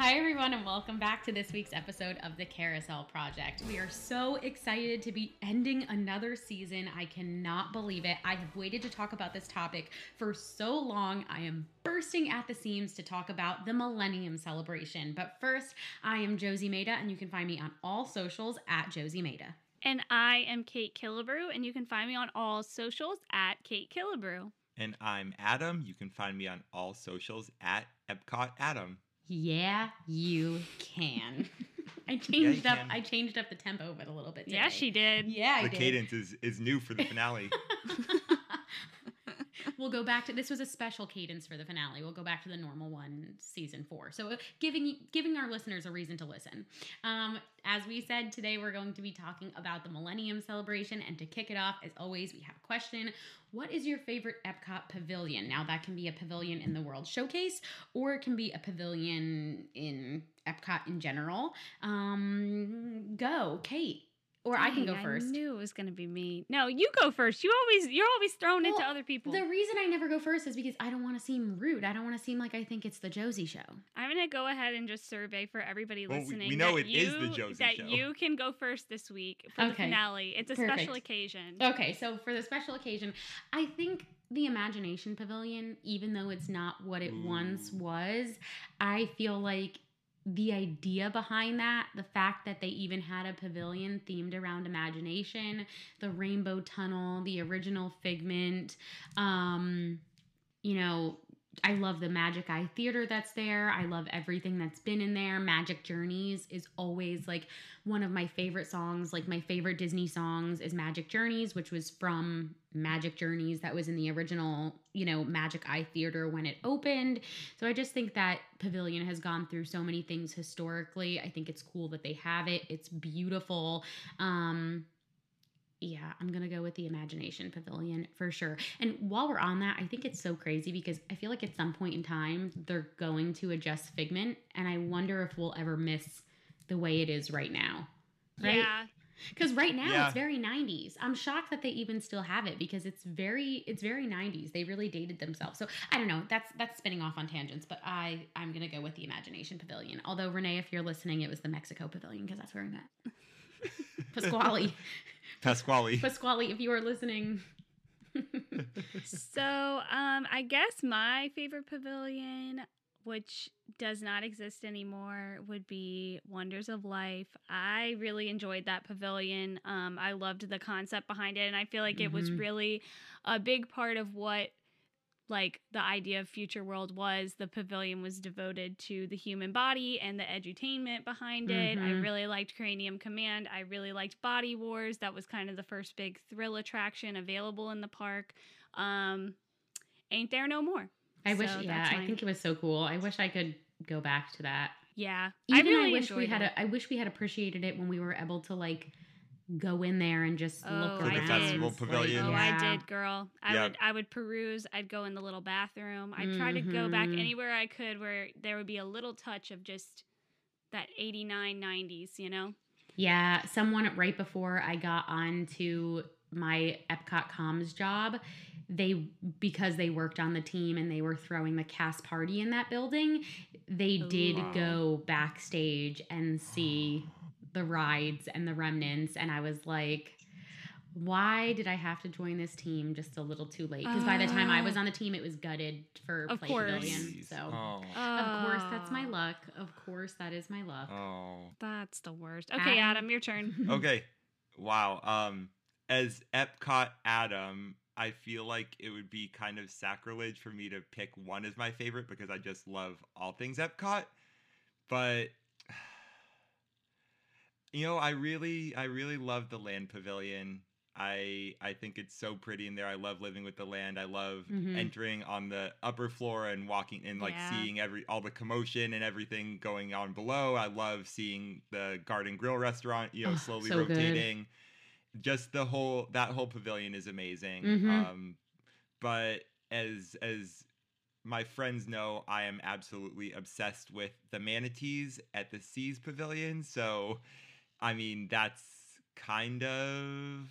Hi, everyone, and welcome back to this week's episode of the Carousel Project. We are so excited to be ending another season. I cannot believe it. I have waited to talk about this topic for so long. I am bursting at the seams to talk about the Millennium Celebration. But first, I am Josie Maida, and you can find me on all socials at Josie Maida. And I am Kait Killebrew, and you can find me on all socials at Kait Killebrew. And I'm Adam. You can find me on all socials at Epcot Adam. Yeah, you can. I changed you up. can. I changed up the tempo of it a little bit. Yeah, she did. Yeah, I the did. cadence is, is new for the finale. we'll go back to this was a special cadence for the finale. We'll go back to the normal one, season four. So uh, giving giving our listeners a reason to listen. Um, as we said today, we're going to be talking about the Millennium Celebration, and to kick it off, as always, we have a question: What is your favorite Epcot pavilion? Now that can be a pavilion in the World Showcase, or it can be a pavilion in Epcot in general. Um, go, Kait. Or I can go first. I knew it was going to be me. No, you go first. You always you're always thrown into other people. The reason I never go first is because I don't want to seem rude. I don't want to seem like I think it's the Josie show. I'm going to go ahead and just survey for everybody Well, listening. we know that it is the you- Josie that show. you can go first this week for the finale. It's a Perfect. special occasion. Okay, so for the special occasion, I think the Imagination Pavilion, even though it's not what it once was, I feel like the idea behind that, the fact that they even had a pavilion themed around imagination, the rainbow tunnel, the original figment, um, you know, I love the Magic Eye Theater that's there. I love everything that's been in there. Magic Journeys is always like one of my favorite songs. Like my favorite Disney songs is Magic Journeys, which was from Magic Journeys that was in the original, you know, Magic Eye Theater when it opened. So I just think that Pavilion has gone through so many things historically. I think it's cool that they have it. It's beautiful. Um yeah, I'm gonna go with the Imagination Pavilion for sure. And while we're on that, I think it's so crazy because I feel like at some point in time they're going to adjust Figment, and I wonder if we'll ever miss the way it is right now. Right? Yeah. Because right now Yeah. it's very 90s. I'm shocked that they even still have it because it's very it's very 90s. They really dated themselves. So I don't know. That's that's spinning off on tangents, but I I'm gonna go with the Imagination Pavilion. Although Renee, if you're listening, it was the Mexico Pavilion because that's where I met. Pasquale. Pasquale. Pasquale, if you are listening. so um i guess my favorite pavilion which does not exist anymore would be wonders of life i really enjoyed that pavilion um i loved the concept behind it and i feel like it was Mhm. really a big part of what like the idea of future world was the pavilion was devoted to the human body and the edutainment behind it i Mhm. really liked cranium command i really liked body wars that was kind of the first big thrill attraction available in the park um ain't there no more I wish, yeah, I think it was so cool. I wish I could go back to that. yeah Even i really wish we had. A, I wish we had appreciated it when we were able to like go in there and just Oh, look To around. the festival pavilion. Oh, yeah. I did, girl. I Yeah. would I would peruse. I'd go in the little bathroom. I'd try to go back Mhm. anywhere I could where there would be a little touch of just that 89 90s, you know? Yeah, someone right before I got on to my Epcot comms job, they because they worked on the team and they were throwing the cast party in that building, they did Ooh. go backstage and see the rides and the remnants and I was like why did I have to join this team just a little too late? Because by the time I was Oh. on the team, it was gutted for Of Play course. Pavilion. So, Oh. of course, that's my Oh, luck. Of course, that is my luck. Oh. That's the worst. Okay, Adam. Adam, your turn. Okay. Wow. Um, as Epcot Adam, I feel like it would be kind of sacrilege for me to pick one as my favorite because I just love all things Epcot. But you know, I really, I really love the Land Pavilion. I I think it's so pretty in there. I love living with the land. I love Mhm. entering on the upper floor and walking and like Yeah. seeing every all the commotion and everything going on below. I love seeing the Garden Grill restaurant, you know, Oh, slowly so good. rotating. Just the whole that whole pavilion is amazing. Mhm. Um but as as my friends know, I am absolutely obsessed with the manatees at the Seas Pavilion. So, I mean, that's kind of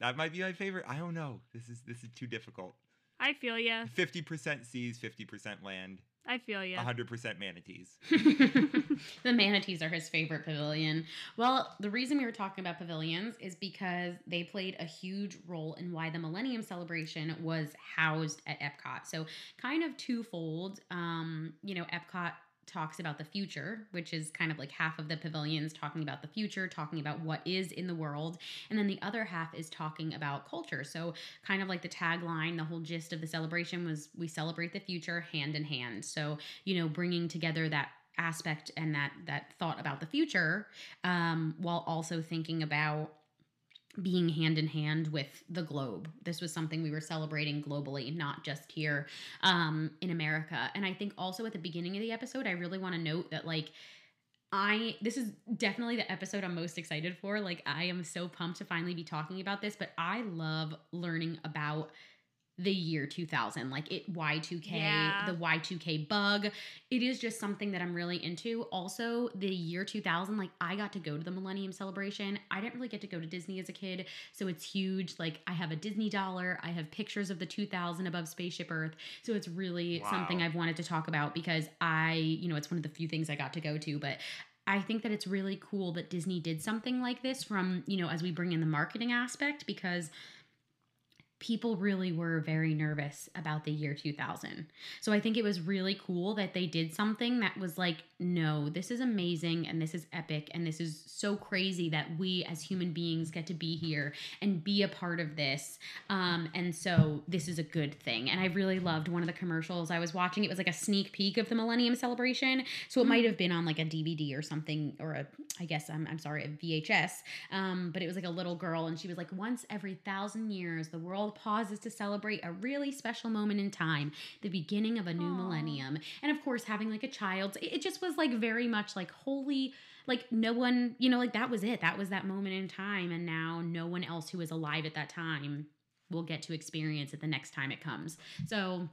that might be my favorite. I don't know. This is this is too difficult. I feel you. Fifty percent seas, fifty percent land. I feel you. 100% manatees. the manatees are his favorite pavilion. Well, the reason we were talking about pavilions is because they played a huge role in why the Millennium Celebration was housed at Epcot. So, kind of twofold. Um, you know, Epcot talks about the future, which is kind of like half of the pavilions talking about the future, talking about what is in the world. And then the other half is talking about culture. So, kind of like the tagline, the whole gist of the celebration was we celebrate the future hand in hand. So, you know, bringing together that aspect and that that thought about the future um, while also thinking about being hand in hand with the globe. This was something we were celebrating globally, not just here um, in America. And I think also at the beginning of the episode, I really want to note that, like, I this is definitely the episode I'm most excited for. Like, I am so pumped to finally be talking about this, but I love learning about the year 2000 like it y2k Yeah. the y2k bug. It is just something that i'm really into. Also the year 2000 like i got to go to the millennium celebration. I didn't really get to go to disney as a kid so it's huge. Like i have a disney dollar. I have pictures of the 2000 above spaceship earth. So it's really something i've wanted to talk about because i you know it's one of the few things i got to go to. But I think that it's really cool that Disney did something like this from, you know, as we bring in the marketing aspect because people really were very nervous about the year 2000. So I think it was really cool that they did something that was like, no, this is amazing and this is epic and this is so crazy that we as human beings get to be here and be a part of this. Um, and so this is a good thing. And I really loved one of the commercials I was watching. It was like a sneak peek of the Millennium Celebration. So it might have been on like a DVD or something, or a, I guess I'm, I'm sorry, a VHS. Um, but it was like a little girl, and she was like, once every thousand years, the world pauses to celebrate a really special moment in time, the beginning of a new Aw. millennium. And of course, having like a child, it it just was like very much like holy. Like no one, you know, like that was it. That was that moment in time, and now no one else who was alive at that time will get to experience it the next time it comes. So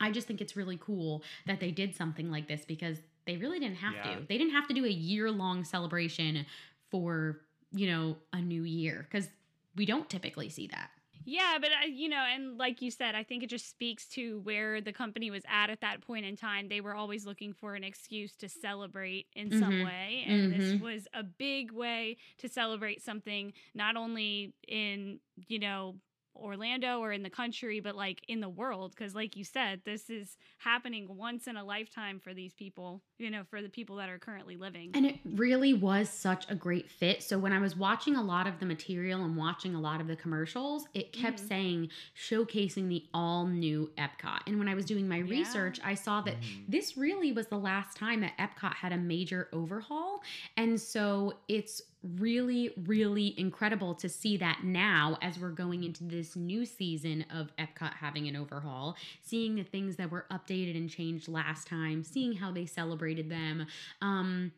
I just think it's really cool that they did something like this because they really didn't have Yeah. to. They didn't have to do a year long celebration for, you know, a new year because we don't typically see that. Yeah, but I, you know, and like you said, I think it just speaks to where the company was at at that point in time. They were always looking for an excuse to celebrate in some Mhm. way, and this Mhm. was a big way to celebrate something not only in, you know, Orlando or in the country, but like in the world. Because, like you said, this is happening once in a lifetime for these people, you know, for the people that are currently living. And it really was such a great fit. So when I was watching a lot of the material and watching a lot of the commercials, it kept Mhm. saying showcasing the all new Epcot. And when I was doing my Yeah. research, I saw that Mhm. this really was the last time that Epcot had a major overhaul. And so it's really, really incredible to see that now as we're going into this new season of Epcot having an overhaul, seeing the things that were updated and changed last time, seeing how they celebrated them. Um,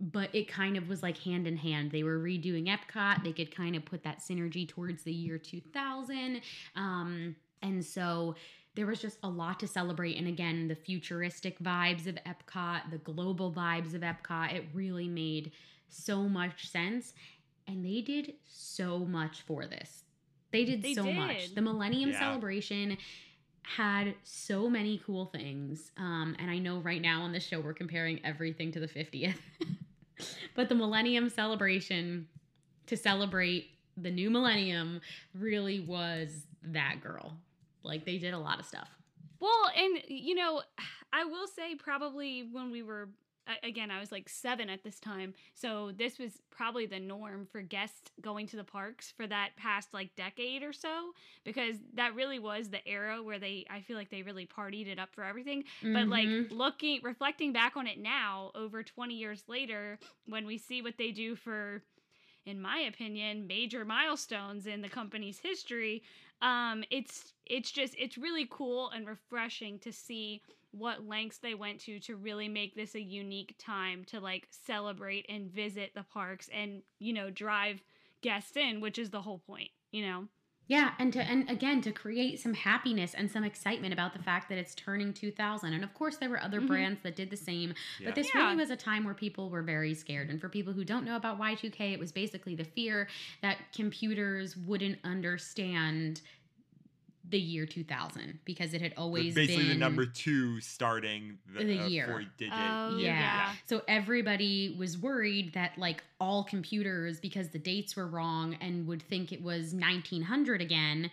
but it kind of was like hand in hand. They were redoing Epcot. They could kind of put that synergy towards the year 2000. Um, and so there was just a lot to celebrate. And again, the futuristic vibes of Epcot, the global vibes of Epcot, it really made so much sense. And they did so much for this. They did They so much. The Millennium Yeah. Celebration had so many cool things. Um, and I know right now on the show we're comparing everything to the 50th. but the Millennium Celebration to celebrate the new millennium really was that girl. Like they did a lot of stuff. Well, and you know, I will say probably when we were a- again, I was like 7 at this time. So this was probably the norm for guests going to the parks for that past like decade or so because that really was the era where they I feel like they really partied it up for everything. But like Mhm. looking reflecting back on it now over 20 years later when we see what they do for in my opinion major milestones in the company's history um it's it's just it's really cool and refreshing to see what lengths they went to to really make this a unique time to like celebrate and visit the parks and you know drive guests in which is the whole point you know Yeah, and to and again to create some happiness and some excitement about the fact that it's turning 2000. And of course there were other Mhm. brands that did the same, Yeah. but this Yeah. really was a time where people were very scared. And for people who don't know about Y2K, it was basically the fear that computers wouldn't understand the year 2000 because it had always basically been the number two starting the, The uh, year. four digit. Oh, yeah. yeah. So everybody was worried that like all computers, because the dates were wrong and would think it was 1900 again,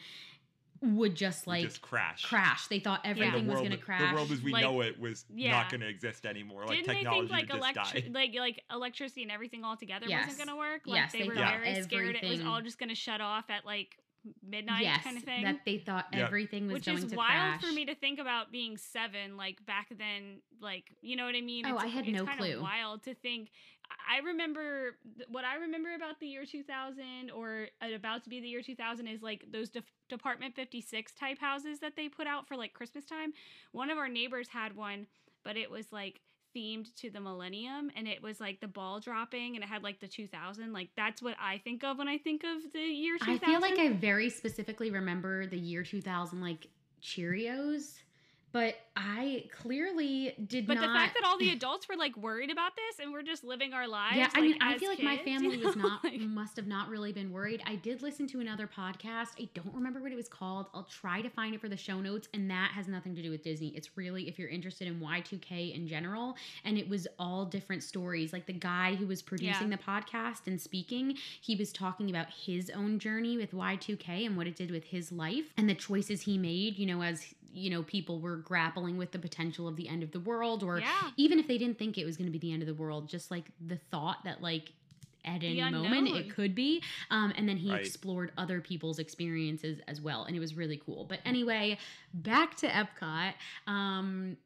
would just would like just crash. crash. They thought everything the was going to crash. The world as we Like, know it was yeah. not going to exist anymore. Like Didn't they technology think like would just electri- die. like like electricity and everything all together Yes. wasn't going to work? Like Yes, they, they were thought very scared it was all just going to shut off at like midnight yes, kind of thing. that they thought Yep. everything was which going is to wild crash. for me to think about being seven like back then like you know what i mean Oh, it's, I had it's no kind clue. of wild to think i remember what i remember about the year 2000 or uh, about to be the year 2000 is like those def- department 56 type houses that they put out for like christmas time one of our neighbors had one but it was like themed to the millennium and it was like the ball dropping and it had like the 2000 like that's what i think of when i think of the year 2000 I feel like I very specifically remember the year 2000 like Cheerios, but I clearly did But not. But the fact that all the adults were like worried about this and we're just living our lives. yeah, I like, mean, I feel like my family you was know, not like- must have not really been worried. I did listen to another podcast. I don't remember what it was called. I'll try to find it for the show notes, and that has nothing to do with Disney. It's really if you're interested in Y2K in general, and it was all different stories. Like the guy who was producing Yeah. the podcast and speaking, he was talking about his own journey with Y2K and what it did with his life and the choices he made. You know, as you know, people were grappling with the potential of the end of the world, or yeah. even if they didn't think it was going to be the end of the world, just like the thought that like at any moment it could be. Um, and then he Right. explored other people's experiences as well, and it was really cool. But anyway, back to Epcot. Um,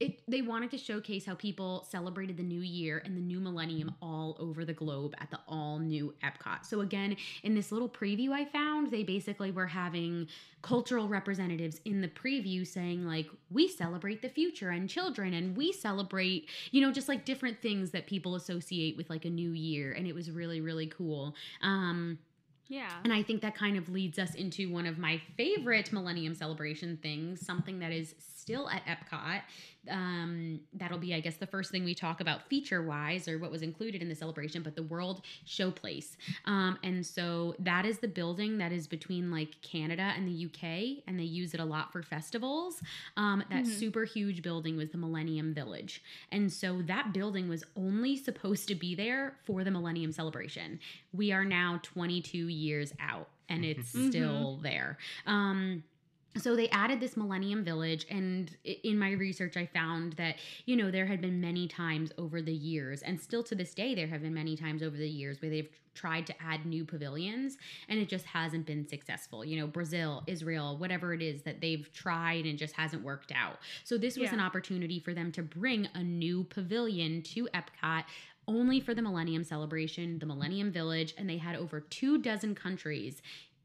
it, they wanted to showcase how people celebrated the new year and the new millennium all over the globe at the all new Epcot. So, again, in this little preview I found, they basically were having cultural representatives in the preview saying, like, we celebrate the future and children, and we celebrate, you know, just like different things that people associate with like a new year. And it was really, really cool. Um, Yeah. and I think that kind of leads us into one of my favorite Millennium Celebration things, something that is still at Epcot. Um, that'll be, I guess, the first thing we talk about feature wise or what was included in the celebration, but the World Showplace. Um, and so that is the building that is between like Canada and the UK, and they use it a lot for festivals. Um, that Mhm. super huge building was the Millennium Village. And so that building was only supposed to be there for the Millennium Celebration. We are now 22 years out and it's Mhm. still there. Um, so they added this millennium village and in my research i found that you know there had been many times over the years and still to this day there have been many times over the years where they've tried to add new pavilions and it just hasn't been successful you know brazil israel whatever it is that they've tried and just hasn't worked out so this was Yeah. an opportunity for them to bring a new pavilion to epcot only for the millennium celebration the millennium village and they had over two dozen countries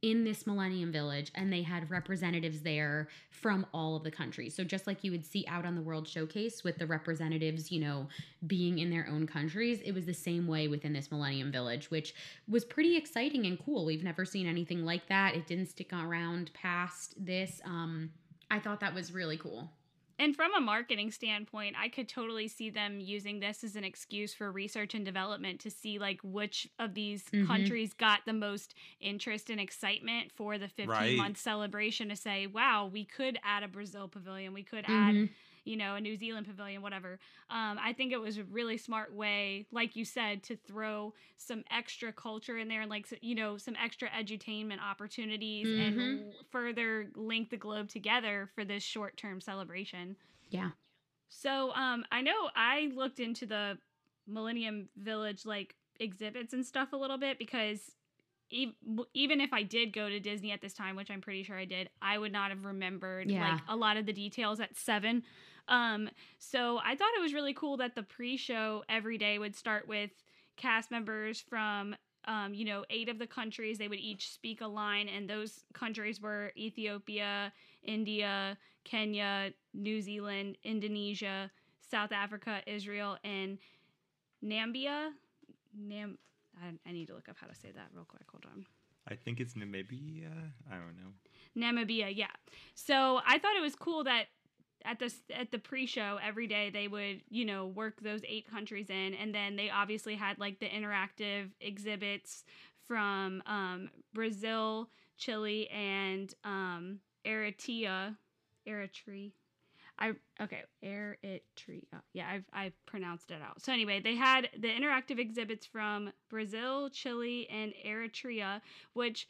in this Millennium Village, and they had representatives there from all of the countries. So just like you would see out on the World Showcase with the representatives, you know, being in their own countries, it was the same way within this Millennium Village, which was pretty exciting and cool. We've never seen anything like that. It didn't stick around past this. Um, I thought that was really cool. And from a marketing standpoint, I could totally see them using this as an excuse for research and development to see like which of these Mhm. countries got the most interest and excitement for the 15 Right. month celebration to say, wow, we could add a Brazil pavilion, we could add Mhm. You know, a New Zealand pavilion, whatever. Um, I think it was a really smart way, like you said, to throw some extra culture in there and like you know some extra edutainment opportunities and Mhm. l- further link the globe together for this short term celebration. Yeah. So um, I know I looked into the Millennium Village like exhibits and stuff a little bit because ev- even if I did go to Disney at this time, which I'm pretty sure I did, I would not have remembered Yeah. like a lot of the details at seven. Um, so I thought it was really cool that the pre-show every day would start with cast members from um, you know, eight of the countries. They would each speak a line, and those countries were Ethiopia, India, Kenya, New Zealand, Indonesia, South Africa, Israel, and Nambia. Nam. I, I need to look up how to say that real quick. Hold on. I think it's Namibia. I don't know. Namibia, yeah. So I thought it was cool that at the at the pre-show every day they would you know work those eight countries in, and then they obviously had like the interactive exhibits from um, Brazil, Chile, and um, Eritrea, Eritrea. I okay, Eritrea. Yeah, I've I pronounced it out. So anyway, they had the interactive exhibits from Brazil, Chile, and Eritrea, which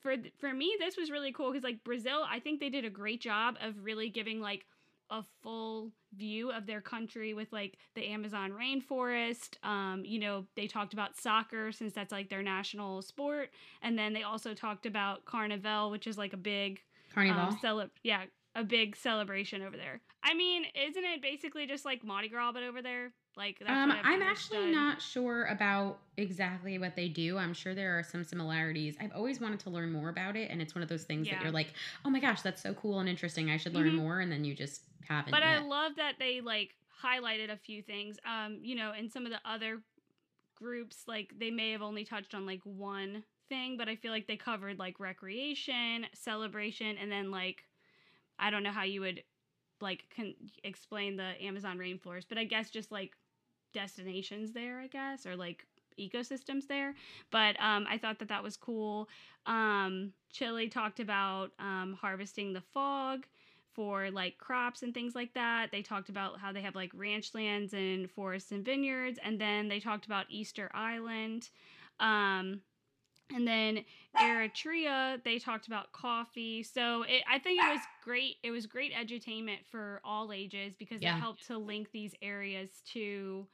for for me this was really cool because like Brazil, I think they did a great job of really giving like a full view of their country with like the Amazon rainforest. Um, you know, they talked about soccer since that's like their national sport, and then they also talked about Carnival, which is like a big Carnival. um, cele- yeah, a big celebration over there. I mean, isn't it basically just like Mardi Gras but over there? Like um, I'm actually understood. not sure about exactly what they do. I'm sure there are some similarities. I've always wanted to learn more about it, and it's one of those things Yeah. that you're like, oh my gosh, that's so cool and interesting. I should learn Mhm. more, and then you just haven't. But I love that they like highlighted a few things. Um, you know, in some of the other groups, like they may have only touched on like one thing, but I feel like they covered like recreation, celebration, and then like I don't know how you would like can explain the Amazon rainforest, but I guess just like destinations there, I guess, or like ecosystems there. But um, I thought that that was cool. Um, Chile talked about um, harvesting the fog for like crops and things like that. They talked about how they have like ranch lands and forests and vineyards, and then they talked about Easter Island. Um, and then Eritrea, they talked about coffee. So it, I think it was great. It was great edutainment for all ages because Yeah. it helped to link these areas to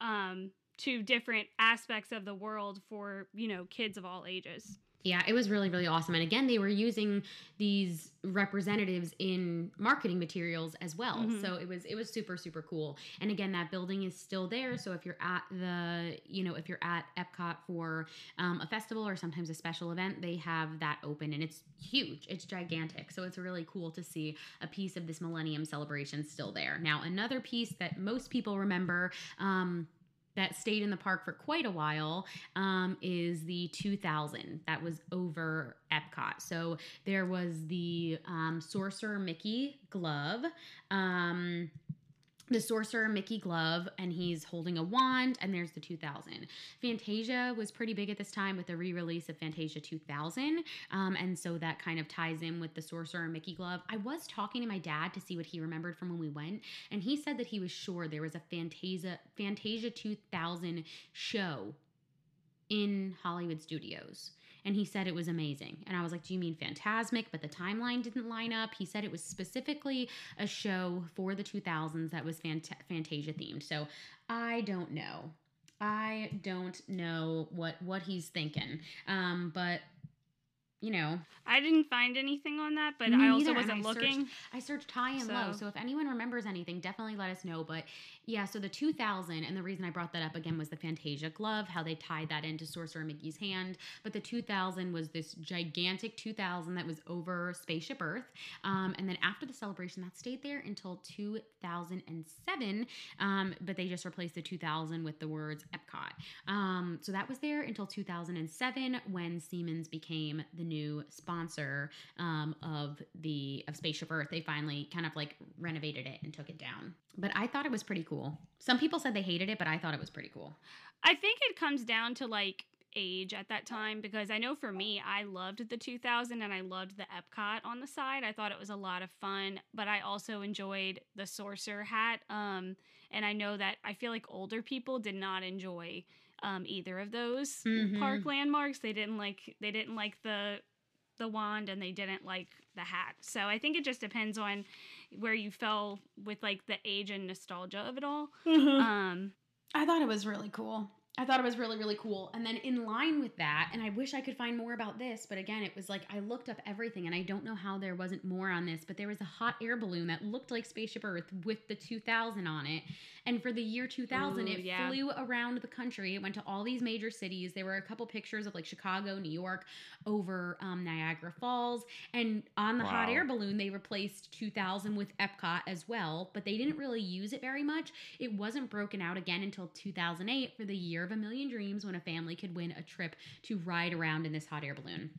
um, to different aspects of the world for you know kids of all ages. Yeah, it was really, really awesome. And again, they were using these representatives in marketing materials as well. Mhm. So it was it was super, super cool. And again, that building is still there. So if you're at the, you know, if you're at Epcot for um, a festival or sometimes a special event, they have that open and it's huge. It's gigantic. So it's really cool to see a piece of this Millennium celebration still there. Now, another piece that most people remember. Um, that stayed in the park for quite a while um, is the 2000 that was over Epcot. So there was the um, Sorcerer Mickey glove. Um, the sorcerer Mickey glove, and he's holding a wand, and there's the 2000. Fantasia was pretty big at this time with the re-release of Fantasia 2000, um, and so that kind of ties in with the sorcerer Mickey glove. I was talking to my dad to see what he remembered from when we went, and he said that he was sure there was a Fantasia Fantasia 2000 show in Hollywood studios. And he said it was amazing. And I was like, Do you mean Fantasmic? But the timeline didn't line up. He said it was specifically a show for the 2000s that was Phant- Fantasia themed. So I don't know. I don't know what what he's thinking. Um, but you know, I didn't find anything on that, but I also wasn't I searched- looking. I searched high and low. So- So if anyone remembers anything, definitely let us know. But yeah, so the 2000, and the reason I brought that up again was the Fantasia glove, how they tied that into Sorcerer Mickey's hand. But the 2000 was this gigantic 2000 that was over Spaceship Earth. Um, and then after the celebration, that stayed there until 2007. Um, but they just replaced the 2000 with the words Epcot. Um, so that was there until 2007 when Siemens became the new sponsor um, of the of Spaceship Earth. They finally kind of like renovated it and took it down. But I thought it was pretty cool. Some people said they hated it, but I thought it was pretty cool. I think it comes down to like age at that time because I know for me, I loved the 2000 and I loved the Epcot on the side. I thought it was a lot of fun, but I also enjoyed the Sorcerer hat. Um, and I know that I feel like older people did not enjoy um, either of those Mhm. park landmarks. They didn't like they didn't like the the wand and they didn't like the hat. So I think it just depends on where you fell with like the age and nostalgia of it all. Um, I thought it was really cool. I thought it was really, really cool. And then in line with that, and I wish I could find more about this, but again, it was like I looked up everything and I don't know how there wasn't more on this, but there was a hot air balloon that looked like Spaceship Earth with the 2000 on it. And for the year 2000, Ooh, it yeah. flew around the country. It went to all these major cities. There were a couple pictures of like Chicago, New York, over um, Niagara Falls. And on the hot air balloon, they replaced 2000 with Epcot as well, but they didn't really use it very much. It wasn't broken out again until 2008 for the year of a million dreams when a family could win a trip to ride around in this hot air balloon.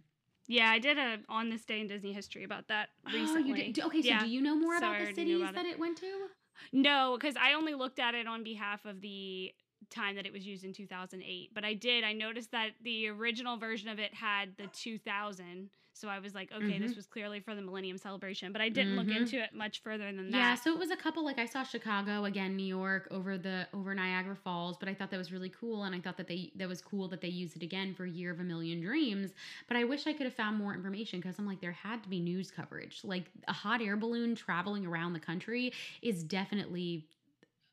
Yeah, I did a on this day in Disney history about that recently. Oh, you did. Okay, so Yeah. do you know more So about the cities that it. it went to? No, because I only looked at it on behalf of the time that it was used in 2008. But I did, I noticed that the original version of it had the 2000. So I was like, okay, this Mhm. was clearly for the Millennium Celebration. But I didn't look Mhm. into it much further than that. Yeah, so it was a couple like I saw Chicago again, New York over the over Niagara Falls, but I thought that was really cool and I thought that they that was cool that they used it again for Year of a Million Dreams, but I wish I could have found more information because I'm like there had to be news coverage. Like a hot air balloon traveling around the country is definitely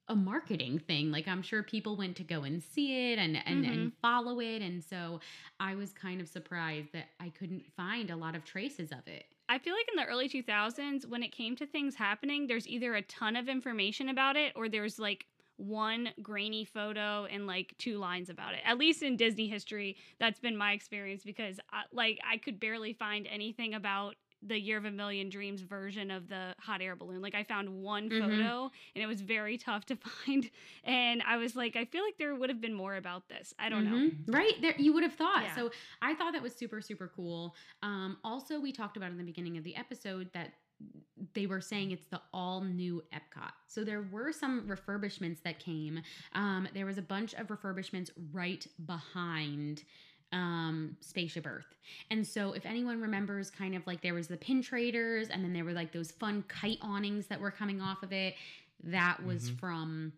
a marketing thing. Like I'm sure people went to go and see it and and, and mm-hmm. follow it and so I was kind of surprised that I couldn't find a lot of traces of it. I feel like in the early 2000s, when it came to things happening, there's either a ton of information about it or there's like one grainy photo and like two lines about it. At least in Disney history, that's been my experience because I, like I could barely find anything about the Year of a Million Dreams version of the hot air balloon. Like I found one Mhm. photo and it was very tough to find and I was like I feel like there would have been more about this. I don't know. Mhm. Right there, you would have thought. Yeah. So I thought that was super, super cool. Um, also, we talked about in the beginning of the episode that they were saying it's the all new Epcot. So there were some refurbishments that came. Um, there was a bunch of refurbishments right behind um spaceship earth and so if anyone remembers kind of like there was the pin traders and then there were like those fun kite awnings that were coming off of it that was Mhm. from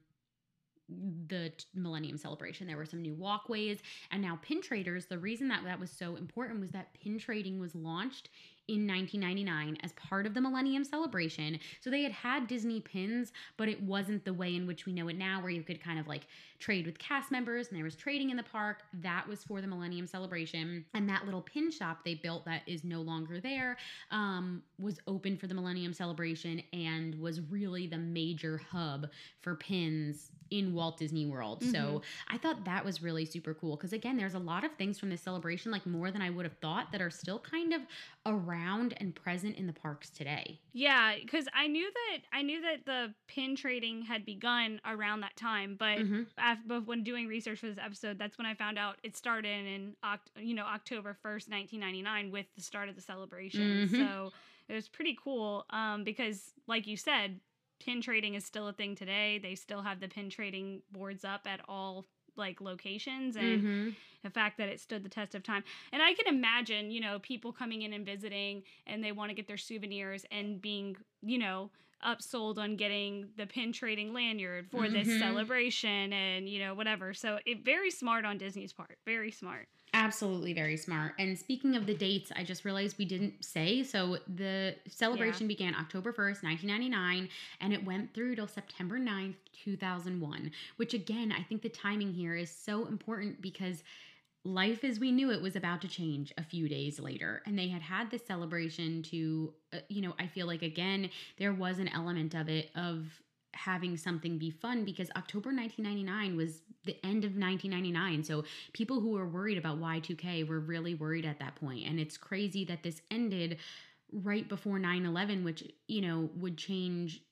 the millennium celebration there were some new walkways and now pin traders the reason that that was so important was that pin trading was launched in 1999 as part of the millennium celebration. So they had had disney pins but it wasn't the way in which we know it now where you could kind of like trade with cast members and there was trading in the park. That was for the millennium celebration and that little pin shop they built that is no longer there um, was open for the millennium celebration and was really the major hub for pins in Walt Disney World. So Mhm. I thought that was really super cool because again, there's a lot of things from this celebration, like more than I would have thought, that are still kind of around and present in the parks today. Yeah, because I knew that I knew that the pin trading had begun around that time, but Mhm. af- but when doing research for this episode, that's when I found out it started in Oct- you know October first, nineteen ninety nine, with the start of the celebration. Mhm. So it was pretty cool um, because, like you said, pin trading is still a thing today. They still have the pin trading boards up at all like locations and Mhm. the fact that it stood the test of time. And I can imagine, you know, people coming in and visiting and they want to get their souvenirs and being, you know, upsold on getting the pin trading lanyard for this Mhm. celebration and, you know, whatever. So it very smart on Disney's part. Very smart. Absolutely very smart. And speaking of the dates, I just realized we didn't say. So the celebration began October 1st, 1999, and it went through till September 9th, 2001, which again, I think the timing here is so important because life as we knew it was about to change a few days later and they had had this celebration to uh, you know i feel like again there was an element of it of having something be fun because october 1999 was the end of 1999 so people who were worried about y2k were really worried at that point and it's crazy that this ended right before 9-11 which you know would change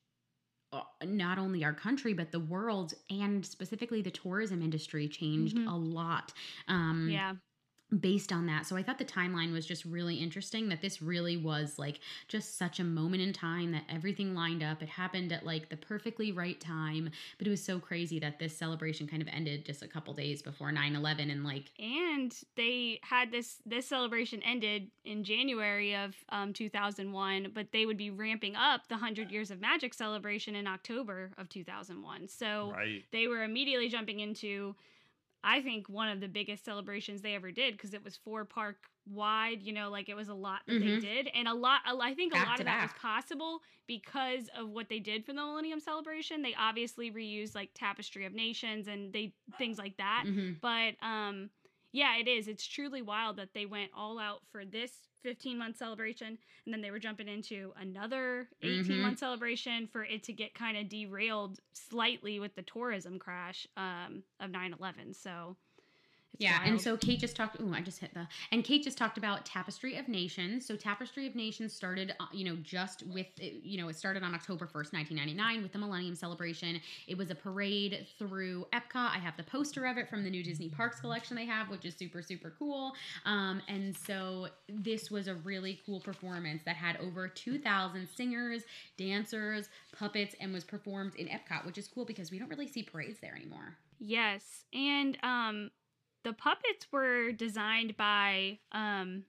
uh, not only our country but the world and specifically the tourism industry changed Mhm. a lot um Yeah. Based on that so i thought the timeline was just really interesting that this really was like just such a moment in time that everything lined up it happened at like the perfectly right time but it was so crazy that this celebration kind of ended just a couple days before 9-11 and like and they had this this celebration ended in January of um, 2001, but they would be ramping up the 100 Years of Magic celebration in October of 2001. So Right. they were immediately jumping into I think one of the biggest celebrations they ever did because it was four park wide, you know, like it was a lot that Mhm. they did. And a lot I think a Back lot of that was possible because of what they did for the Millennium Celebration. They obviously reused like Tapestry of Nations and they things like that. mhm. But um yeah, it is. It's truly wild that they went all out for this 15 month celebration and then they were jumping into another 18 Mhm. month celebration for it to get kind of derailed slightly with the tourism crash um, of 9 11. So, yeah, and so Kait just talked. Oh, I just hit the. And Kait just talked about Tapestry of Nations. So Tapestry of Nations started, uh, you know, just with, you know, it started on October first, nineteen ninety nine, with the Millennium Celebration. It was a parade through Epcot. I have the poster of it from the new Disney Parks collection they have, which is super super cool. Um, and so this was a really cool performance that had over two thousand singers, dancers, puppets, and was performed in Epcot, which is cool because we don't really see parades there anymore. Yes, and um, the puppets were designed by um,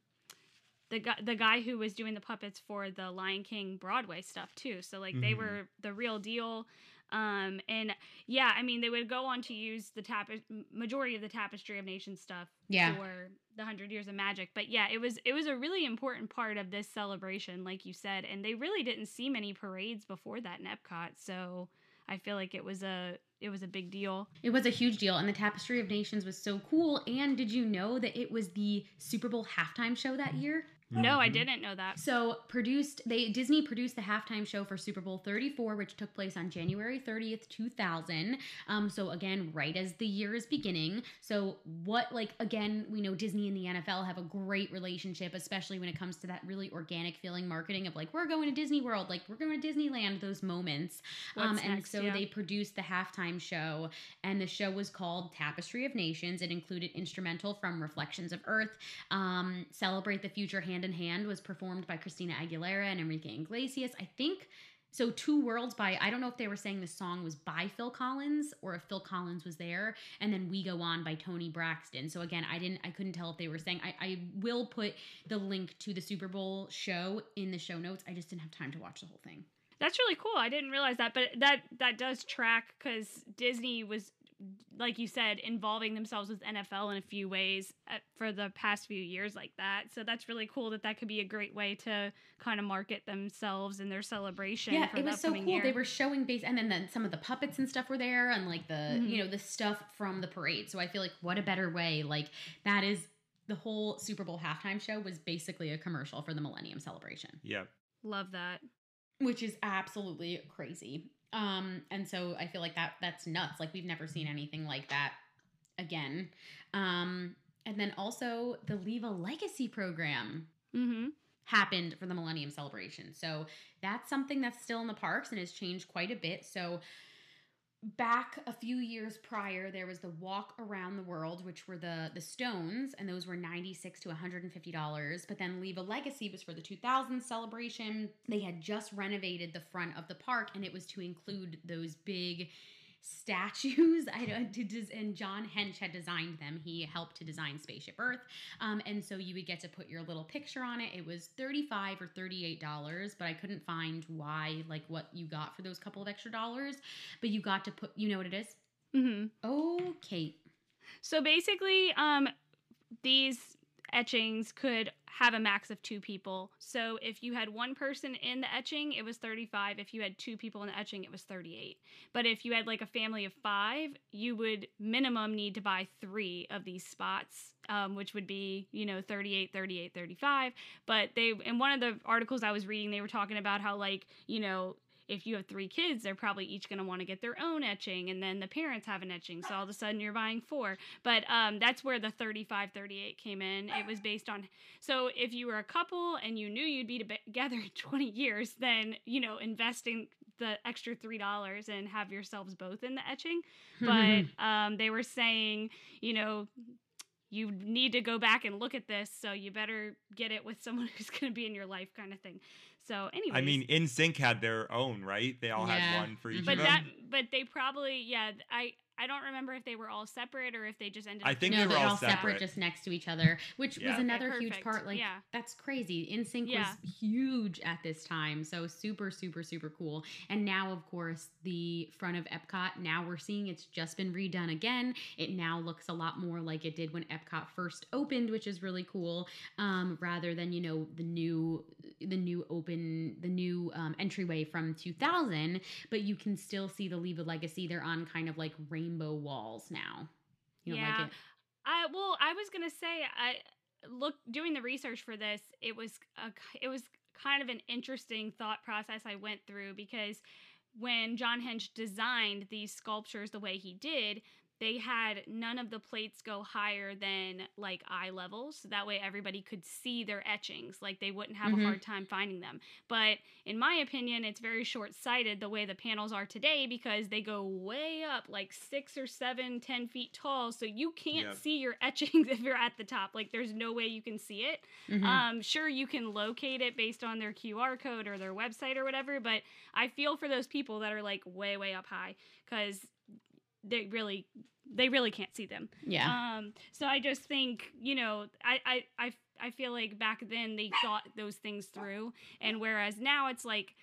the guy the guy who was doing the puppets for the Lion King Broadway stuff too. So like they Mhm. were the real deal. Um, and yeah, I mean they would go on to use the majority of the Tapestry of Nations stuff Yeah. for the Hundred Years of Magic. But yeah, it was it was a really important part of this celebration, like you said, and they really didn't see many parades before that in Epcot. So I feel like it was a it was a big deal. It was a huge deal, and the Tapestry of Nations was so cool. And did you know that it was the Super Bowl halftime show that year? No, I Mhm. didn't know that. So produced they Disney produced the halftime show for Super Bowl 34, which took place on January 30th, 2000. Um, so again, right as the year is beginning. So what like again, we know Disney and the NFL have a great relationship, especially when it comes to that really organic feeling marketing of like we're going to Disney World, like we're going to Disneyland, those moments. um, and next? so Yeah. they produced the halftime show, and the show was called Tapestry of Nations. It included instrumental from Reflections of Earth. Um, Celebrate the Future Hand in Hand was performed by Christina Aguilera and Enrique Iglesias. I think so. Two Worlds by I don't know if they were saying the song was by Phil Collins or if Phil Collins was there, and then We Go On by Toni Braxton. So again, I didn't, I couldn't tell if they were saying. I, I will put the link to the Super Bowl show in the show notes. I just didn't have time to watch the whole thing. That's really cool. I didn't realize that, but that that does track because Disney was, like you said, involving themselves with NFL in a few ways at, for the past few years, like that. So that's really cool that that could be a great way to kind of market themselves and their celebration. Yeah, for it was so cool. Year. They were showing base, and then, then some of the puppets and stuff were there, and like the Mhm. you know the stuff from the parade. So I feel like what a better way. Like that is the whole Super Bowl halftime show was basically a commercial for the Millennium Celebration, Yep. love that. which is absolutely crazy. Um, and so I feel like that that's nuts. Like we've never seen anything like that again. Um, and then also the Leave a Legacy program Mm-hmm. happened for the Millennium Celebration. So that's something that's still in the parks and has changed quite a bit. So back a few years prior there was the walk around the world which were the the stones and those were 96 to 150 dollars. But then leave a legacy was for the 2000 celebration. They had just renovated the front of the park and it was to include those big statues. I don't to des- and john hench had designed them. He helped to design spaceship earth. Um, and so you would get to put your little picture on it. It was 35 or 38 dollars but i couldn't find why like what you got for those couple of extra dollars. But you got to put you know what it is? Mm-hmm. oh Kait So basically, um, these etchings could have a max of two people. So if you had one person in the etching, it was 35. If you had two people in the etching, it was 38. But if you had like a family of five, you would minimum need to buy three of these spots, um, which would be, you know, 38, 38, 35. But they, in one of the articles I was reading, they were talking about how, like, you know, if you have three kids, they're probably each going to want to get their own etching, and then the parents have an etching. So all of a sudden you're buying four. But um, that's where the 35 38 came in. It was based on, so if you were a couple and you knew you'd be together in 20 years, then, you know, investing the extra $3 and have yourselves both in the etching. But um, they were saying, you know, you need to go back and look at this, so you better get it with someone who's going to be in your life, kind of thing. So, anyway, I mean, NSYNC had their own, right? They all Yeah. had one for each but of them. that, but they probably, yeah, I, I don't remember if they were all separate or if they just ended. I think no, they were they're all all separate. separate. just next to each other, which Yeah. was Okay, another huge part. Like Yeah. that's crazy. NSYNC Yeah. was huge at this time, so super, super, super cool. And now, of course, the front of Epcot. Now we're seeing it's just been redone again. It now looks a lot more like it did when Epcot first opened, which is really cool. Um, rather than you know the new, the new open, the new um, entryway from 2000, but you can still see the Leave a Legacy. They're on kind of like rainbow walls now. You don't Yeah. like it? I well, I was gonna say I look doing the research for this. It was a, it was kind of an interesting thought process I went through because when John Hench designed these sculptures the way he did, they had none of the plates go higher than like eye level, so that way everybody could see their etchings. Like they wouldn't have Mhm. a hard time finding them. But in my opinion, it's very short sighted the way the panels are today because they go way up, like six or seven, ten feet tall, so you can't Yep. see your etchings if you're at the top. Like there's no way you can see it. Mhm. Um, sure, you can locate it based on their QR code or their website or whatever, but I feel for those people that are like way, way up high because they really they really can't see them. Yeah. Um, so I just think, you know, I, I, I, I feel like back then they thought those things through. And whereas now it's like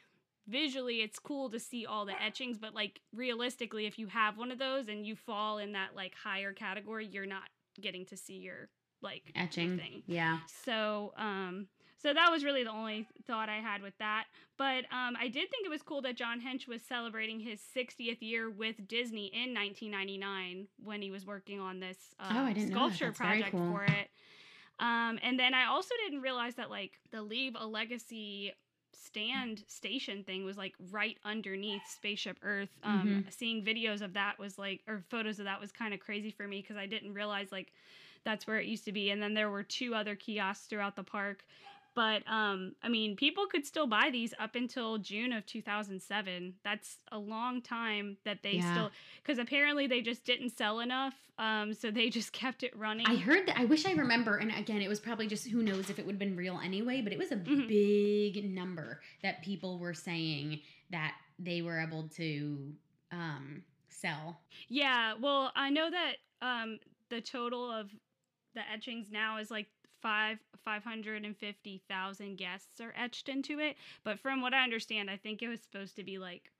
visually it's cool to see all the etchings, but like realistically, if you have one of those and you fall in that like higher category, you're not getting to see your like Etching. thing. Yeah. So, um, so that was really the only thought I had with that. But um, I did think it was cool that John Hench was celebrating his 60th year with Disney in 1999 when he was working on this uh, Oh, I didn't know that. sculpture project cool. for it. Um, and then I also didn't realize that like the Leave a Legacy stand station thing was like right underneath Spaceship Earth. Um, Mm-hmm. Seeing videos of that was like, or photos of that was kind of crazy for me because I didn't realize like that's where it used to be. And then there were two other kiosks throughout the park. But um, I mean, people could still buy these up until June of 2007. That's a long time that they Yeah. still, because apparently they just didn't sell enough. Um, so they just kept it running. I heard that. I wish I remember. And again, it was probably just who knows if it would have been real anyway, but it was a Mhm. big number that people were saying that they were able to um, sell. Yeah, well, I know that um the total of the etchings now is like five five hundred and fifty thousand guests are etched into it. But from what I understand, I think it was supposed to be like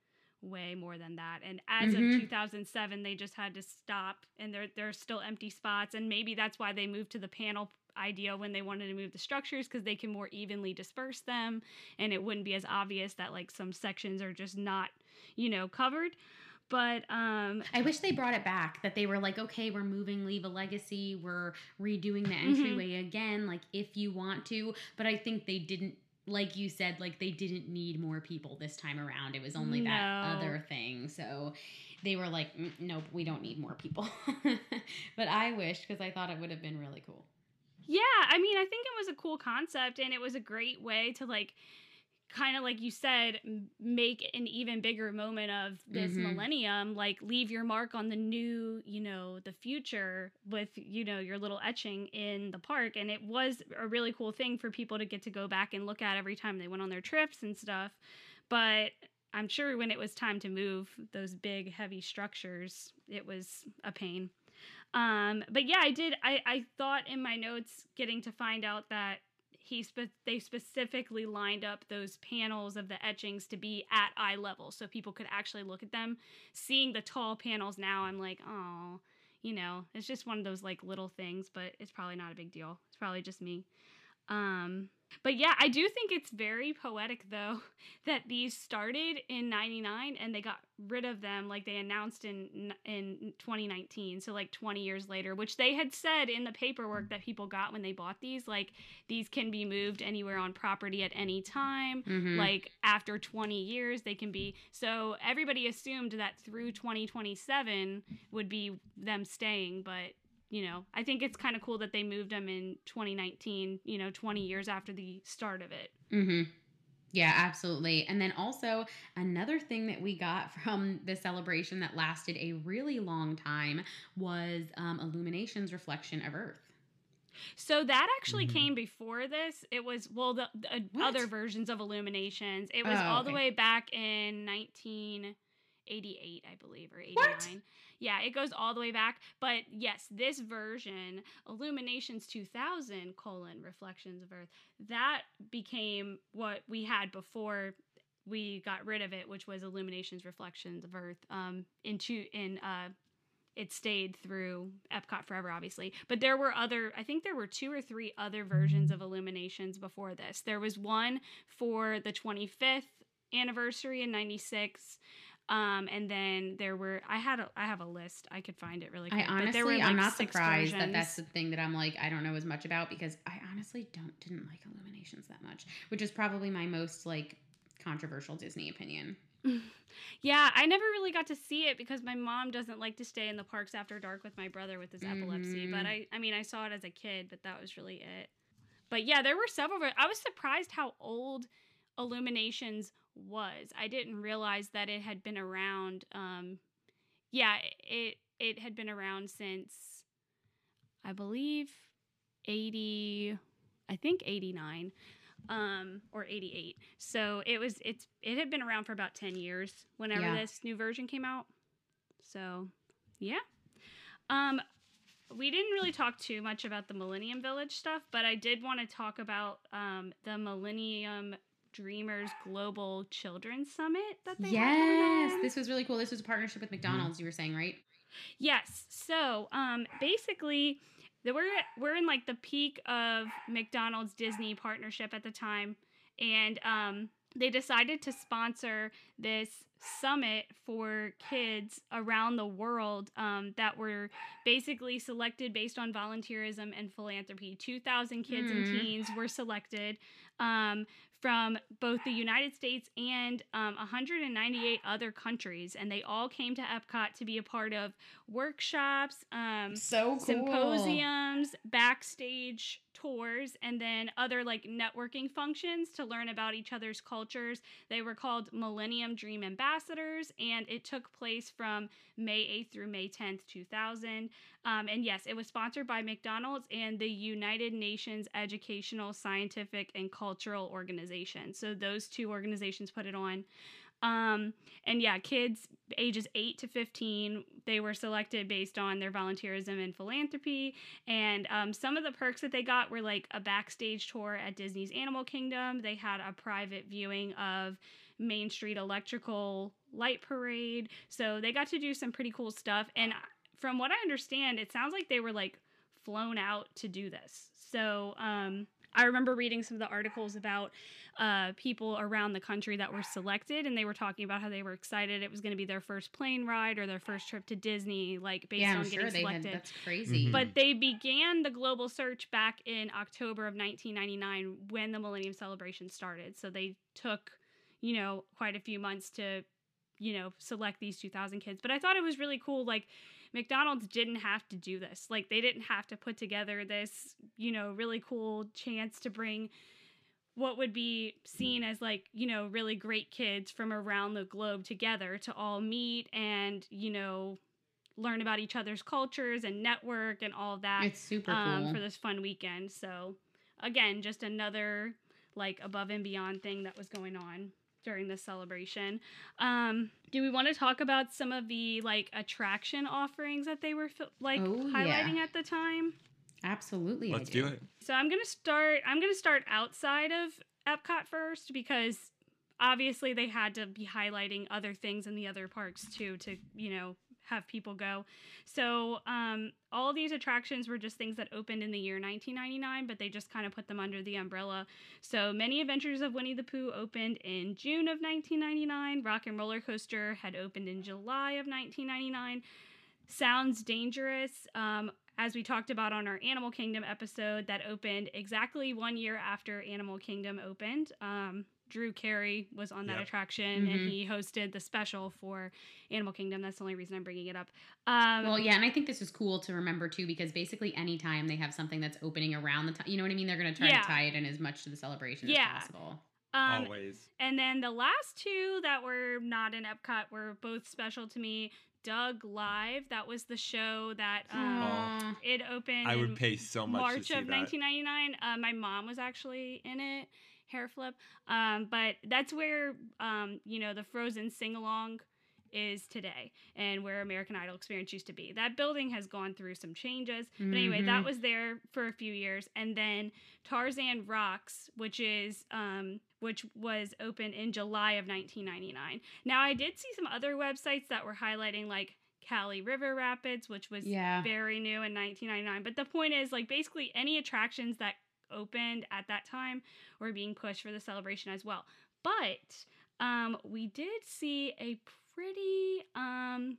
way more than that. And as Mhm. of 2007, they just had to stop, and there there are still empty spots. And maybe that's why they moved to the panel idea when they wanted to move the structures because they can more evenly disperse them, and it wouldn't be as obvious that like some sections are just not, you know, covered. But um, I wish they brought it back. That they were like, okay, we're moving, leave a legacy. We're redoing the Mhm. entryway again. Like if you want to, but I think they didn't. Like you said, like they didn't need more people this time around. It was only that other thing. So they were like, "Mm, nope, we don't need more people. but I wish because I thought it would have been really cool. Yeah, I mean, I think it was a cool concept and it was a great way to like kind of like you said make an even bigger moment of this Mhm. millennium like leave your mark on the new you know the future with you know your little etching in the park and it was a really cool thing for people to get to go back and look at every time they went on their trips and stuff but i'm sure when it was time to move those big heavy structures it was a pain um, but yeah, I did. I, I thought in my notes getting to find out that he spe- they specifically lined up those panels of the etchings to be at eye level so people could actually look at them. Seeing the tall panels now, I'm like, oh, you know, it's just one of those like little things, but it's probably not a big deal. It's probably just me. Um, but yeah, I do think it's very poetic though that these started in 99 and they got rid of them like they announced in in 2019 so like 20 years later which they had said in the paperwork that people got when they bought these like these can be moved anywhere on property at any time Mhm. like after 20 years they can be so everybody assumed that through 2027 would be them staying but you know i think it's kind of cool that they moved them in 2019 you know 20 years after the start of it Mm-hmm. Yeah, absolutely. And then also another thing that we got from the celebration that lasted a really long time was um, Illumination's reflection of Earth. so that actually Mhm. came before this it was well the, the uh, other versions of illuminations it was Oh, all the way back in 1988 i believe or 89 What? Yeah it goes all the way back but yes this version illuminations 2000 colon reflections of earth that became what we had before we got rid of it which was illuminations reflections of earth um into in uh it stayed through Epcot forever, obviously. But there were other, I think there were two or three other versions of Illuminations before this. There was one for the 25th anniversary in 96. Um, and then there were, I had, a, I have a list. I could find it really quick. I honestly, but there were like I'm not surprised versions. that that's the thing that I'm like, I don't know as much about because I honestly don't didn't like Illuminations that much, which is probably my most like controversial Disney opinion. Yeah, I never really got to see it because my mom doesn't like to stay in the parks after dark with my brother with his epilepsy. But Mhm. I, I mean, I saw it as a kid, but that was really it. But yeah, there were several. I was surprised how old Illuminations was. I didn't realize that it had been around. Um, yeah, it it had been around since I believe eighty. I think eighty nine um or 88 so it was it's it had been around for about 10 years whenever Yeah. this new version came out so yeah Um, we didn't really talk too much about the Millennium Village stuff, but I did want to talk about um, the Millennium Dreamers Global Children's Summit that they had Yes, this was really cool. This was a partnership with McDonald's. You were saying, right? Yes. So, um, basically, the, we're we're in like the peak of McDonald's Disney partnership at the time, and um, they decided to sponsor this summit for kids around the world um, that were basically selected based on volunteerism and philanthropy. Two thousand kids and Hmm. teens were selected. Um, from both the United States and um, 198 other countries, and they all came to Epcot to be a part of workshops, um, So cool. symposiums, backstage tours, and then other like networking functions to learn about each other's cultures. They were called Millennium Dream Ambassadors, and it took place from May 8th through May 10th, 2000. Um, and yes, it was sponsored by McDonald's and the United Nations Educational, Scientific, and Cultural Organization. So those two organizations put it on. Um, and yeah, kids ages 8 to 15, they were selected based on their volunteerism and philanthropy. And um, some of the perks that they got were like a backstage tour at Disney's Animal Kingdom. They had a private viewing of Main Street Electrical Light Parade. So they got to do some pretty cool stuff. And from what I understand, it sounds like they were like flown out to do this. So um, I remember reading some of the articles about uh, people around the country that were selected, and they were talking about how they were excited it was going to be their first plane ride or their first trip to Disney, like based yeah, on I'm getting sure they selected. had. That's crazy. Mhm. But they began the global search back in October of 1999 when the Millennium Celebration started. So they took, you know, quite a few months to, you know, select these 2,000 kids. But I thought it was really cool. Like, McDonald's didn't have to do this. Like, they didn't have to put together this, you know, really cool chance to bring what would be seen as like you know really great kids from around the globe together to all meet and you know learn about each other's cultures and network and all that it's super um, cool. for this fun weekend. So, again, just another like above and beyond thing that was going on during this celebration. Um, do we want to talk about some of the like attraction offerings that they were like Oh, yeah. highlighting at the time? Absolutely. Let's do it. So I'm gonna start. I'm gonna start outside of Epcot first because obviously they had to be highlighting other things in the other parks too to you know have people go. So um, all these attractions were just things that opened in the year 1999, but they just kind of put them under the umbrella. So many Adventures of Winnie the Pooh opened in June of 1999. Rock and Roller Coaster had opened in July of 1999. Sounds Dangerous, um, as we talked about on our Animal Kingdom episode, that opened exactly one year after Animal Kingdom opened. Um, Drew Carey was on that Yep. attraction Mhm. and he hosted the special for Animal Kingdom. That's the only reason I'm bringing it up. Um, Well, yeah, and I think this is cool to remember too because basically anytime they have something that's opening around the time, you know what I mean? They're going to try Yeah. to tie it in as much to the celebration Yeah. as possible. um, Always. And then the last two that were not in Epcot were both special to me. Doug Live, that was the show that um, Aw. it opened. I would pay so much to March see of that. 1999. Uh, my mom was actually in it, hair flip. Um, but that's where um, you know the Frozen sing along is today, and where American Idol Experience used to be. That building has gone through some changes, but anyway, that Mhm. was there for a few years, and then Tarzan Rocks, which is um, which was open in July of 1999. Now I did see some other websites that were highlighting like. Kali River Rapids, which was Yeah. very new in 1999. But the point is, like, basically any attractions that opened at that time were being pushed for the celebration as well. But um, we did see a pretty um,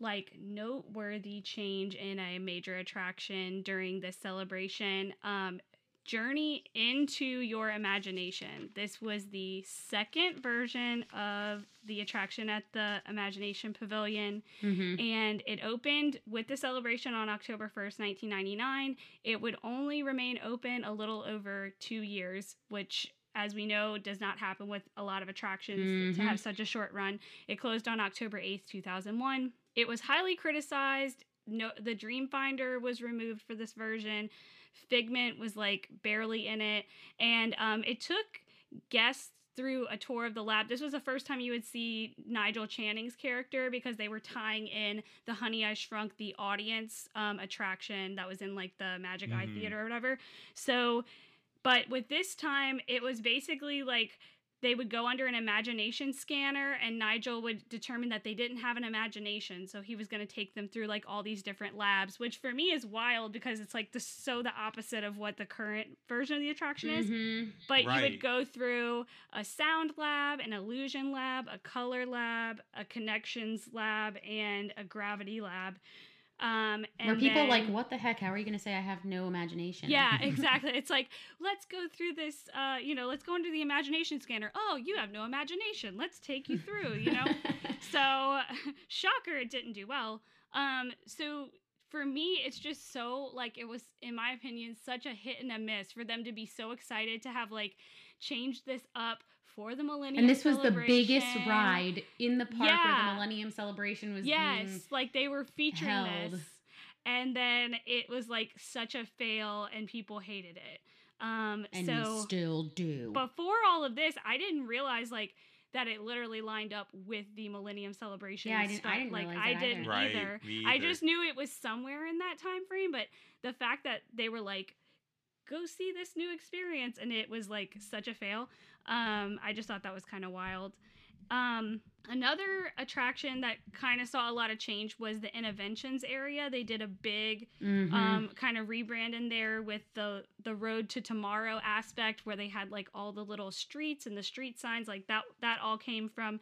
like noteworthy change in a major attraction during this celebration. Um, Journey into Your Imagination. This was the second version of the attraction at the Imagination Pavilion Mhm. and it opened with the celebration on October 1st, 1999. It would only remain open a little over two years, which, as we know, does not happen with a lot of attractions to Mhm. have such a short run. It closed on October 8th, 2001. It was highly criticized. No, the Dreamfinder was removed for this version. Figment was like barely in it, and um, it took guests through a tour of the lab. This was the first time you would see Nigel Channing's character because they were tying in the Honey I Shrunk the audience um, attraction that was in like the Magic Eye Mhm. Theater or whatever. So, but with this time, it was basically like they would go under an imagination scanner and Nigel would determine that they didn't have an imagination. So he was going to take them through like all these different labs, which for me is wild because it's like the so the opposite of what the current version of the attraction is. Mhm. But you would go through a sound lab, an illusion lab, a color lab, a connections lab, and a gravity lab. Um, and Where people then- like, what the heck? How are you going to say I have no imagination? yeah, exactly. It's like, let's go through this, uh, you know, let's go into the imagination scanner. Oh, you have no imagination. Let's take you through, you know? so, shocker, it didn't do well. Um, so for me, it's just so, like, it was, in my opinion, such a hit and a miss for them to be so excited to have, like, changed this up for the Millennium and this was the biggest ride in the park where the Millennium Celebration was Yes, being like they were featuring held. this, and then it was like such a fail, and people hated it. Um, and so still do. before all of this, I didn't realize like that it literally lined up with the Millennium Celebration. Yeah, I didn't- I stuff. didn't like I that didn't either. Right, either. me I just knew it was somewhere in that time frame, but the fact that they were like, "Go see this new experience," and it was like such a fail. Um, I just thought that was kind of wild. Um, another attraction that kind of saw a lot of change was the Innoventions area. They did a big Mhm. um, kind of rebrand in there with the the road to tomorrow aspect where they had like all the little streets and the street signs like that that all came from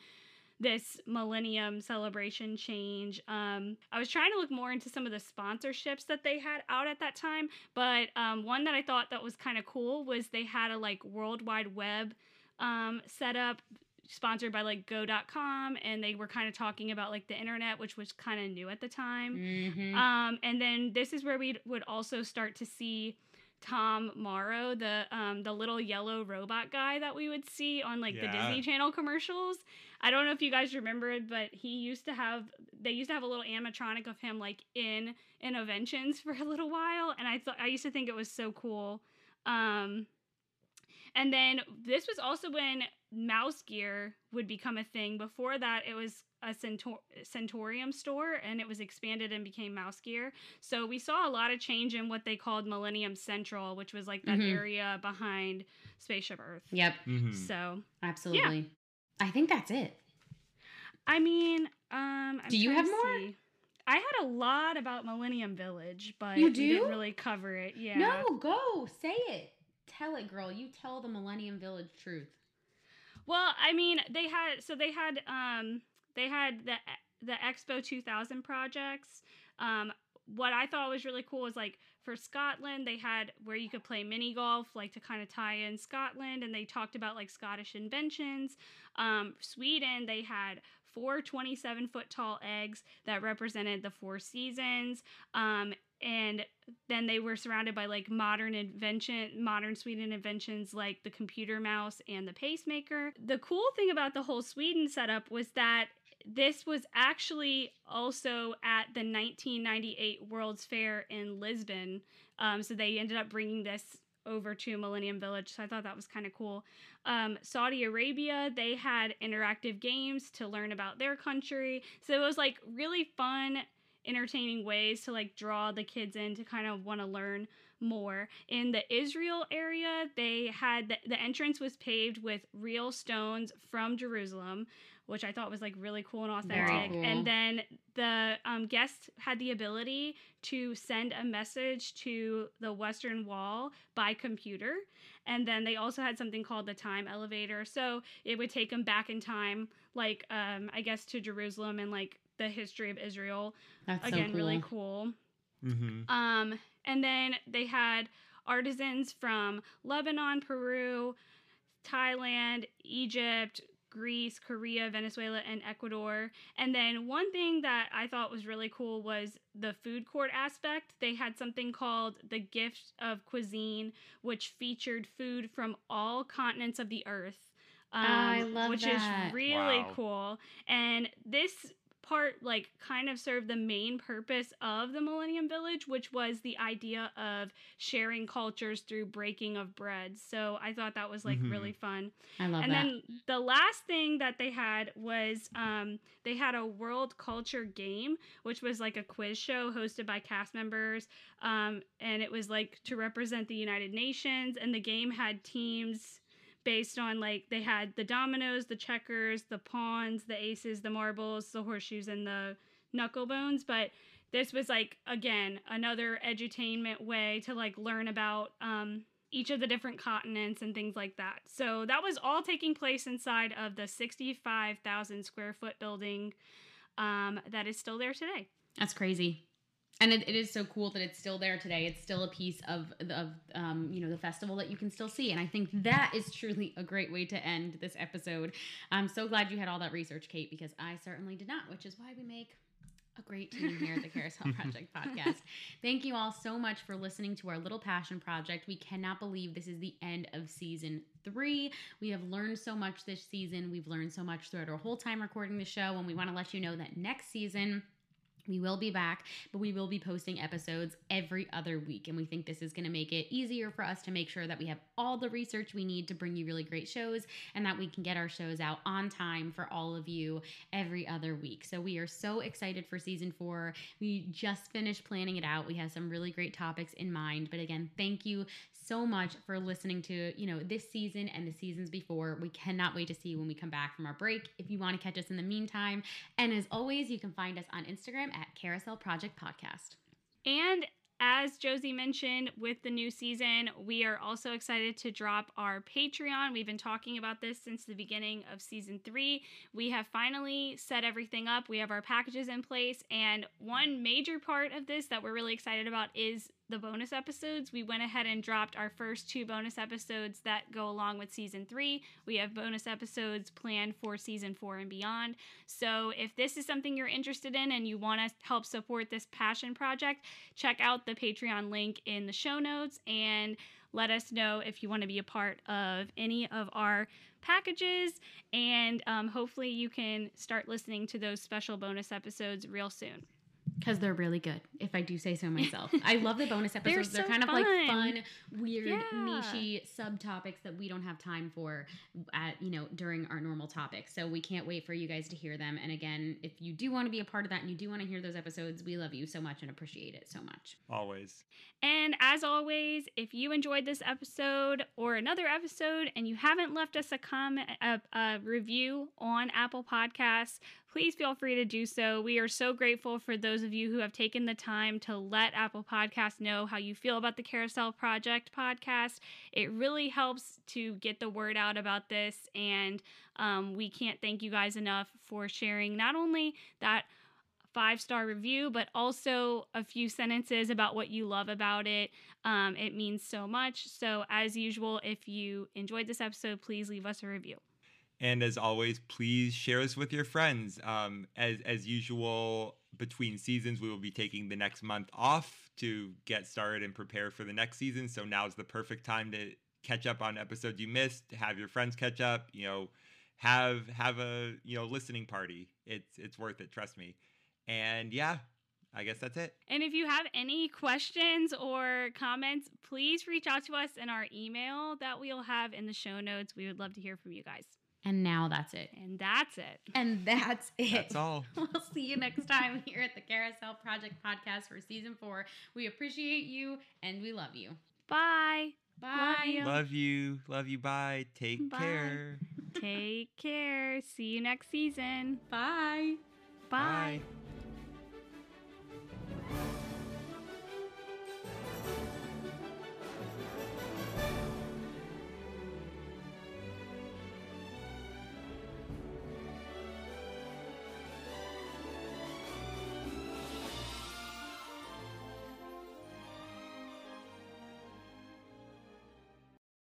this millennium celebration change um, i was trying to look more into some of the sponsorships that they had out at that time but um, one that i thought that was kind of cool was they had a like world wide web um, setup sponsored by like go.com and they were kind of talking about like the internet which was kind of new at the time Mhm. um, and then this is where we would also start to see Tom Morrow, the um, the little yellow robot guy that we would see on like the Disney Channel commercials. I don't know if you guys remember it, but he used to have they used to have a little animatronic of him like in Innoventions for a little while, and I thought I used to think it was so cool. Um, and then this was also when mouse gear would become a thing. Before that, it was a Centaur- Centorium store and it was expanded and became mouse gear. So we saw a lot of change in what they called Millennium Central, which was like that Mhm. area behind Spaceship Earth. Yep, Mhm. So, absolutely. I think that's it. I mean, um, I'm Do you have more? see. I had a lot about Millennium Village, but You we didn't do? really cover it. Yeah. No, go say it. Tell it, girl. You tell the Millennium Village truth. Well, I mean, they had so they had um they had the the Expo 2000 projects. Um what I thought was really cool was like for Scotland, they had where you could play mini golf, like to kind of tie in Scotland, and they talked about like Scottish inventions. Um, Sweden, they had four 27 foot tall eggs that represented the four seasons. Um, and then they were surrounded by like modern invention modern sweden inventions like the computer mouse and the pacemaker the cool thing about the whole sweden setup was that this was actually also at the 1998 world's fair in lisbon um, so they ended up bringing this over to millennium village so i thought that was kind of cool um, saudi arabia they had interactive games to learn about their country so it was like really fun entertaining ways to like draw the kids in to kind of want to learn more. In the Israel area, they had the, the entrance was paved with real stones from Jerusalem, which I thought was like really cool and authentic. cool. And then the um, guests had the ability to send a message to the Western Wall by computer. And then they also had something called the time elevator. So it would take them back in time, like um, I guess to Jerusalem and like the history of Israel That's again so cool. really cool Mhm. um and then they had artisans from lebanon peru thailand egypt greece korea venezuela and ecuador and then one thing that i thought was really cool was the food court aspect they had something called the gift of cuisine which featured food from all continents of the earth um, I love which that. is really Wow. cool and this part like kind of served the main purpose of the Millennium Village, which was the idea of sharing cultures through breaking of bread. So I thought that was like Mhm. really fun. I love and that. And then the last thing that they had was um, they had a world culture game, which was like a quiz show hosted by cast members. Um, and it was like to represent the United Nations. And the game had teams based on like they had the dominoes, the checkers, the pawns, the aces, the marbles, the horseshoes, and the knuckle bones. But this was like again another edutainment way to like learn about um, each of the different continents and things like that. So that was all taking place inside of the 65,000 square foot building um, that is still there today. That's crazy. And it, it is so cool that it's still there today. It's still a piece of of um, you know the festival that you can still see, and I think that is truly a great way to end this episode. I'm so glad you had all that research, Kait, because I certainly did not, which is why we make a great team here at the Carousel Project podcast. Thank you all so much for listening to our little passion project. We cannot believe this is the end of season three. We have learned so much this season. We've learned so much throughout our whole time recording the show, and we want to let you know that next season. We will be back, but we will be posting episodes every other week. And we think this is going to make it easier for us to make sure that we have all the research we need to bring you really great shows and that we can get our shows out on time for all of you every other week. So we are so excited for season four. We just finished planning it out. We have some really great topics in mind. But again, thank you so much for listening to, you know, this season and the seasons before. We cannot wait to see you when we come back from our break. If you want to catch us in the meantime, and as always, you can find us on Instagram at Carousel Project Podcast. And as Josie mentioned, with the new season, we are also excited to drop our Patreon. We've been talking about this since the beginning of season three. We have finally set everything up, we have our packages in place. And one major part of this that we're really excited about is the bonus episodes. We went ahead and dropped our first two bonus episodes that go along with season three. We have bonus episodes planned for season four and beyond. So if this is something you're interested in and you want to help support this passion project, check out the Patreon link in the show notes and let us know if you want to be a part of any of our packages. And um, hopefully, you can start listening to those special bonus episodes real soon. Because they're really good, if I do say so myself. I love the bonus They're episodes. They're, so kind of like fun. fun, weird, Yeah. nichey subtopics that we don't have time for at you know during our normal topics. So we can't wait for you guys to hear them. And again, if you do want to be a part of that and you do want to hear those episodes, we love you so much and appreciate it so much. Always. And as always, if you enjoyed this episode or another episode and you haven't left us a comment, a, a review on Apple Podcasts, please feel free to do so. We are so grateful for those of you who have taken the time to let Apple Podcasts know how you feel about the Carousel Project podcast. It really helps to get the word out about this, and um, we can't thank you guys enough for sharing not only that five star review, but also a few sentences about what you love about it. Um, it means so much. So, as usual, if you enjoyed this episode, please leave us a review. And as always, please share us with your friends. Um, as as usual, between seasons, we will be taking the next month off to get started and prepare for the next season. So now's the perfect time to catch up on episodes you missed. Have your friends catch up. You know, have have a you know listening party. It's it's worth it. Trust me. And yeah, I guess that's it. And if you have any questions or comments, please reach out to us in our email that we'll have in the show notes. We would love to hear from you guys. And now that's it. And that's it. And that's it. That's all. We'll see you next time here at the Carousel Project Podcast for season four. We appreciate you and we love you. Bye. Bye. Love you. Love you. Love you. Bye. Take Bye. care. Take care. See you next season. Bye. Bye. Bye.